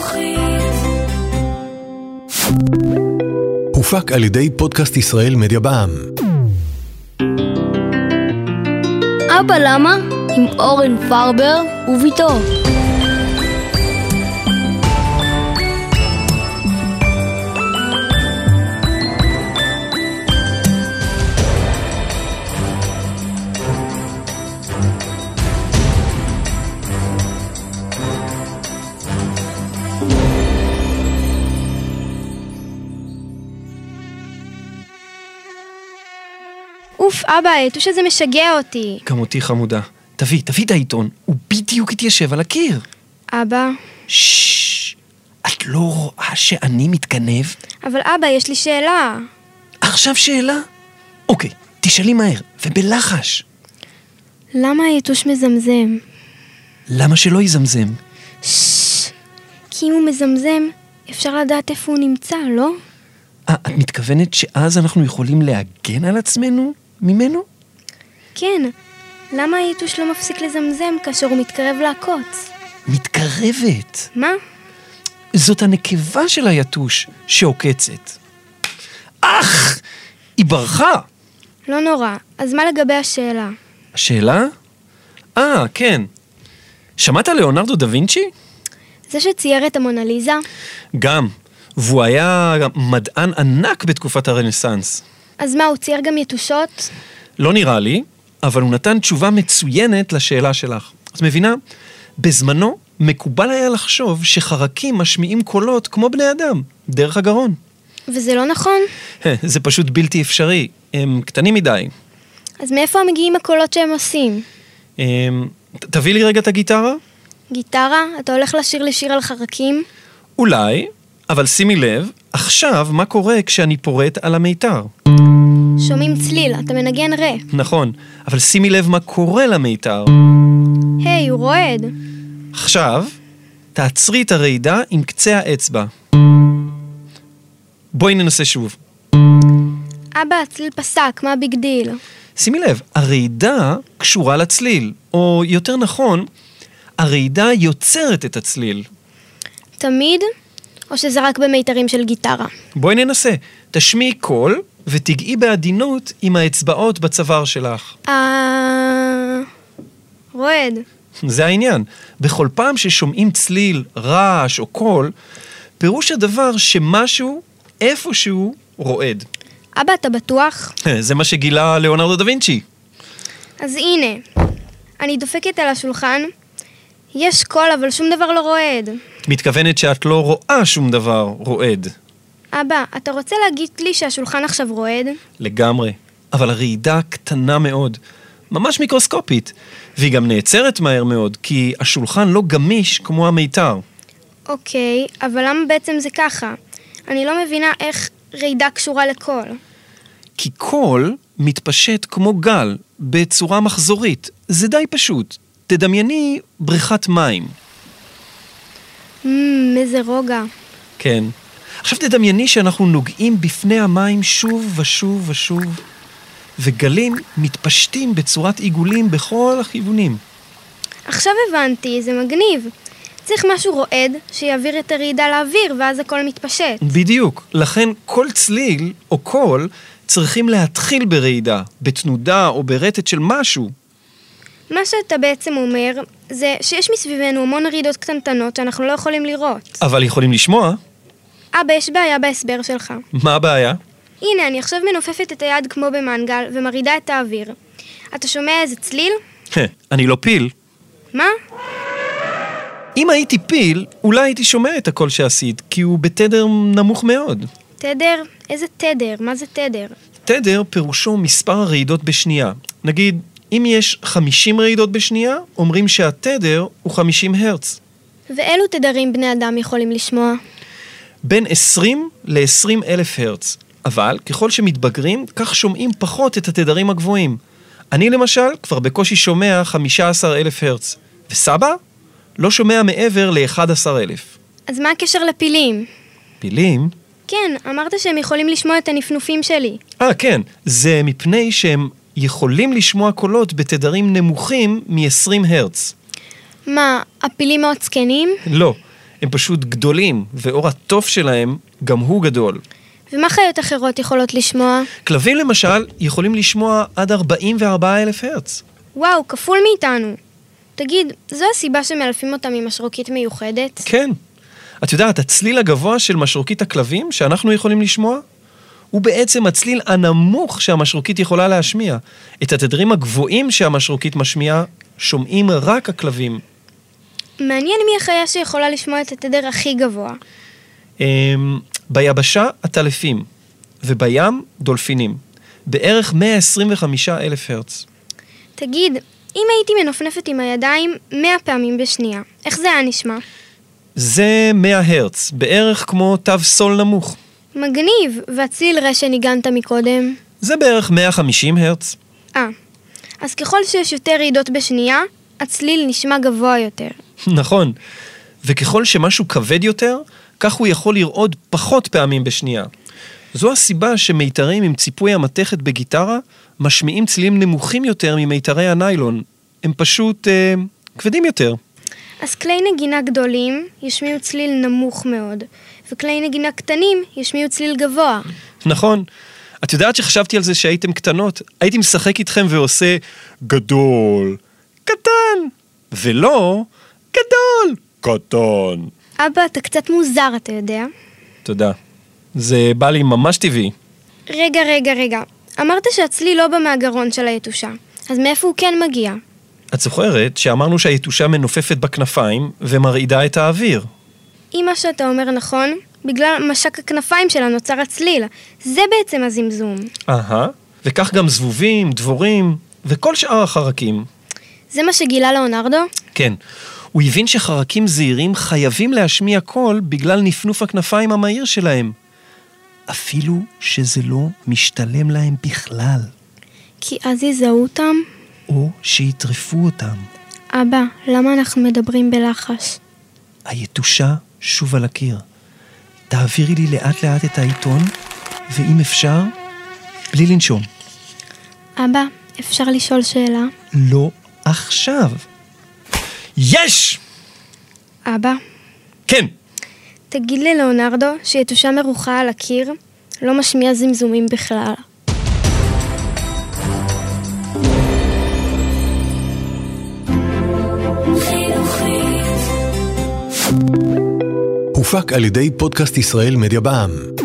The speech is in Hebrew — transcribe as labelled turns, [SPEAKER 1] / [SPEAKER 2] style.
[SPEAKER 1] חינוכית.
[SPEAKER 2] הופק על ידי פודקאסט ישראל מדיה בע"מ.
[SPEAKER 3] אבא למה? עם אורן פרבר וביתו.
[SPEAKER 4] אוף, אבא, היתוש הזה משגע אותי.
[SPEAKER 5] גם אותי חמודה. תביא, תביא את העיתון. הוא בדיוק התיישב על הקיר.
[SPEAKER 4] אבא,
[SPEAKER 5] ששש. את לא רואה שאני מתגנב?
[SPEAKER 4] אבל אבא, יש לי שאלה.
[SPEAKER 5] עכשיו שאלה? אוקיי, תשאלי מהר, ובלחש.
[SPEAKER 4] למה היתוש מזמזם?
[SPEAKER 5] למה שלא יזמזם?
[SPEAKER 4] ששש. כי אם הוא מזמזם, אפשר לדעת איפה הוא נמצא, לא?
[SPEAKER 5] אה, את מתכוונת שאז אנחנו יכולים להגן על עצמנו ממנו?
[SPEAKER 4] כן. למה היתוש לא מפסיק לזמזם כאשר הוא מתקרב לעקוץ?
[SPEAKER 5] מתקרבת.
[SPEAKER 4] מה?
[SPEAKER 5] זאת הנקבה של היתוש שעוקצת. אך! היא ברחה!
[SPEAKER 4] לא נורא. אז מה לגבי השאלה?
[SPEAKER 5] השאלה? אה, כן. שמעת ליאונרדו דה וינצ'י?
[SPEAKER 4] זה שצייר את המונליזה?
[SPEAKER 5] גם. והוא היה מדען ענק בתקופת הרנסאנס.
[SPEAKER 4] אז מה, הוא צייר גם יתושות?
[SPEAKER 5] לא נראה לי, אבל הוא נתן תשובה מצוינת לשאלה שלך. את מבינה? בזמנו מקובל היה לחשוב שחרקים משמיעים קולות כמו בני אדם, דרך הגרון.
[SPEAKER 4] וזה לא נכון?
[SPEAKER 5] זה פשוט בלתי אפשרי, הם קטנים מדי.
[SPEAKER 4] אז מאיפה מגיעים הקולות שהם עושים?
[SPEAKER 5] ת- תביא לי רגע את הגיטרה.
[SPEAKER 4] גיטרה? אתה הולך לשיר לי שיר על חרקים?
[SPEAKER 5] אולי, אבל שימי לב, עכשיו מה קורה כשאני פורט על המיתר.
[SPEAKER 4] שומעים צליל, אתה מנגן רה.
[SPEAKER 5] נכון, אבל שימי לב מה קורה למיתר.
[SPEAKER 4] היי, הוא רועד.
[SPEAKER 5] עכשיו, תעצרי את הרעידה עם קצה האצבע. בואי ננסה שוב.
[SPEAKER 4] אבא, הצליל פסק, מה big deal?
[SPEAKER 5] שימי לב, הרעידה קשורה לצליל, או יותר נכון, הרעידה יוצרת את הצליל.
[SPEAKER 4] תמיד? או שזה רק במיתרים של גיטרה?
[SPEAKER 5] בואי ננסה. תשמיעי קול ותגעי בעדינות עם האצבעות בצוואר שלך.
[SPEAKER 4] אה... רועד.
[SPEAKER 5] זה העניין. בכל פעם ששומעים צליל, רעש או קול, פירוש הדבר שמשהו, איפשהו, רועד.
[SPEAKER 4] אבא, אתה בטוח?
[SPEAKER 5] זה מה שגילה ליאונרדו דה וינצ'י.
[SPEAKER 4] אז הנה, אני דופקת על השולחן, יש קול אבל שום דבר לא רועד.
[SPEAKER 5] את מתכוונת שאת לא רואה שום דבר רועד.
[SPEAKER 4] אבא, אתה רוצה להגיד לי שהשולחן עכשיו רועד?
[SPEAKER 5] לגמרי. אבל הרעידה קטנה מאוד. ממש מיקרוסקופית. והיא גם נעצרת מהר מאוד, כי השולחן לא גמיש כמו המיתר.
[SPEAKER 4] אוקיי, אבל למה בעצם זה ככה? אני לא מבינה איך רעידה קשורה לקול.
[SPEAKER 5] כי קול מתפשט כמו גל, בצורה מחזורית. זה די פשוט. תדמייני בריכת מים.
[SPEAKER 4] מmm, איזה רוגע.
[SPEAKER 5] כן. עכשיו תדמייני שאנחנו נוגעים בפני המים שוב ושוב ושוב, וגלים מתפשטים בצורת עיגולים בכל הכיוונים.
[SPEAKER 4] עכשיו הבנתי, זה מגניב. צריך משהו רועד שיעביר את הרעידה לאוויר, ואז הכל מתפשט.
[SPEAKER 5] בדיוק. לכן כל צליל או קול צריכים להתחיל ברעידה, בתנודה או ברטט של משהו.
[SPEAKER 4] מה שאתה בעצם אומר, זה שיש מסביבנו המון רעידות קטנטנות שאנחנו לא יכולים לראות.
[SPEAKER 5] אבל יכולים לשמוע.
[SPEAKER 4] אבא, יש בעיה בהסבר שלך.
[SPEAKER 5] מה הבעיה?
[SPEAKER 4] הנה, אני עכשיו מנופפת את היד כמו במנגל ומרעידה את האוויר. אתה שומע איזה צליל?
[SPEAKER 5] אני לא פיל.
[SPEAKER 4] מה?
[SPEAKER 5] אם הייתי פיל, אולי הייתי שומע את הקול שעשית, כי הוא בתדר נמוך מאוד.
[SPEAKER 4] תדר? איזה תדר? מה זה תדר?
[SPEAKER 5] תדר פירושו מספר הרעידות בשנייה. נגיד, אם יש 50 רעידות בשנייה, אומרים שהתדר הוא 50 הרץ.
[SPEAKER 4] ואילו תדרים בני אדם יכולים לשמוע?
[SPEAKER 5] בין 20 ל-20 אלף הרץ. אבל ככל שמתבגרים, כך שומעים פחות את התדרים הגבוהים. אני למשל כבר בקושי שומע 15 אלף הרץ. וסבא? לא שומע מעבר ל-11 אלף.
[SPEAKER 4] אז מה הקשר לפילים?
[SPEAKER 5] פילים?
[SPEAKER 4] כן, אמרת שהם יכולים לשמוע את הנפנופים שלי.
[SPEAKER 5] אה, כן. זה מפני שהם יכולים לשמוע קולות בתדרים נמוכים מ-20 הרץ.
[SPEAKER 4] מה, הפילים מאוד זקנים?
[SPEAKER 5] לא. הם פשוט גדולים, ואור התוף שלהם גם הוא גדול.
[SPEAKER 4] ומה חיות אחרות יכולות לשמוע?
[SPEAKER 5] כלבים למשל יכולים לשמוע עד 44 אלף הרץ.
[SPEAKER 4] וואו, כפול מאיתנו. תגיד, זו הסיבה שמאלפים אותם עם משרוקית מיוחדת?
[SPEAKER 5] כן. את יודעת, הצליל הגבוה של משרוקית הכלבים שאנחנו יכולים לשמוע, הוא בעצם הצליל הנמוך שהמשרוקית יכולה להשמיע. את התדרים הגבוהים שהמשרוקית משמיעה, שומעים רק הכלבים.
[SPEAKER 4] מעניין מי החיה שיכולה לשמוע את התדר הכי גבוה.
[SPEAKER 5] אמ, ביבשה, עטלפים, ובים, דולפינים. בערך 125 אלף הרץ.
[SPEAKER 4] תגיד, אם הייתי מנופנפת עם הידיים 100 פעמים בשנייה, איך זה היה נשמע?
[SPEAKER 5] זה 100 הרץ, בערך כמו תו סול נמוך.
[SPEAKER 4] מגניב, והצליל רע שניגנת מקודם?
[SPEAKER 5] זה בערך 150 הרץ.
[SPEAKER 4] אה, אז ככל שיש יותר רעידות בשנייה, הצליל נשמע גבוה יותר.
[SPEAKER 5] נכון. וככל שמשהו כבד יותר, כך הוא יכול לרעוד פחות פעמים בשנייה. זו הסיבה שמיתרים עם ציפוי המתכת בגיטרה משמיעים צלילים נמוכים יותר ממיתרי הניילון. הם פשוט אה, כבדים יותר.
[SPEAKER 4] אז כלי נגינה גדולים ישמיעו צליל נמוך מאוד, וכלי נגינה קטנים ישמיעו צליל גבוה.
[SPEAKER 5] נכון. את יודעת שחשבתי על זה שהייתם קטנות? הייתי משחק איתכם ועושה גדול, קטן, ולא גדול, קטן.
[SPEAKER 4] אבא, אתה קצת מוזר, אתה יודע?
[SPEAKER 5] תודה. זה בא לי ממש טבעי.
[SPEAKER 4] רגע, רגע, רגע. אמרת שהצליל לא בא מהגרון של היתושה, אז מאיפה הוא כן מגיע?
[SPEAKER 5] את זוכרת שאמרנו שהיתושה מנופפת בכנפיים ומרעידה את האוויר.
[SPEAKER 4] אם מה שאתה אומר נכון, בגלל משק הכנפיים שלה נוצר הצליל. זה בעצם הזמזום.
[SPEAKER 5] אהה, וכך גם זבובים, דבורים, וכל שאר החרקים.
[SPEAKER 4] זה מה שגילה לאונרדו?
[SPEAKER 5] כן, הוא הבין שחרקים זעירים חייבים להשמיע קול בגלל נפנוף הכנפיים המהיר שלהם. אפילו שזה לא משתלם להם בכלל,
[SPEAKER 4] כי אז יזהו אותם?
[SPEAKER 5] או שיטרפו אותם.
[SPEAKER 4] אבא, למה אנחנו מדברים בלחש?
[SPEAKER 5] היתושה שוב על הקיר. תעבירי לי לאט לאט את העיתון, ואם אפשר, בלי לנשום.
[SPEAKER 4] אבא, אפשר לשאול שאלה?
[SPEAKER 5] לא עכשיו. יש!
[SPEAKER 4] אבא,
[SPEAKER 5] כן.
[SPEAKER 4] תגיד ללאונרדו שיתושה מרוחה על הקיר לא משמיע זמזומים בכלל.
[SPEAKER 2] הופק על ידי פודקאסט ישראל מדיה בע"מ.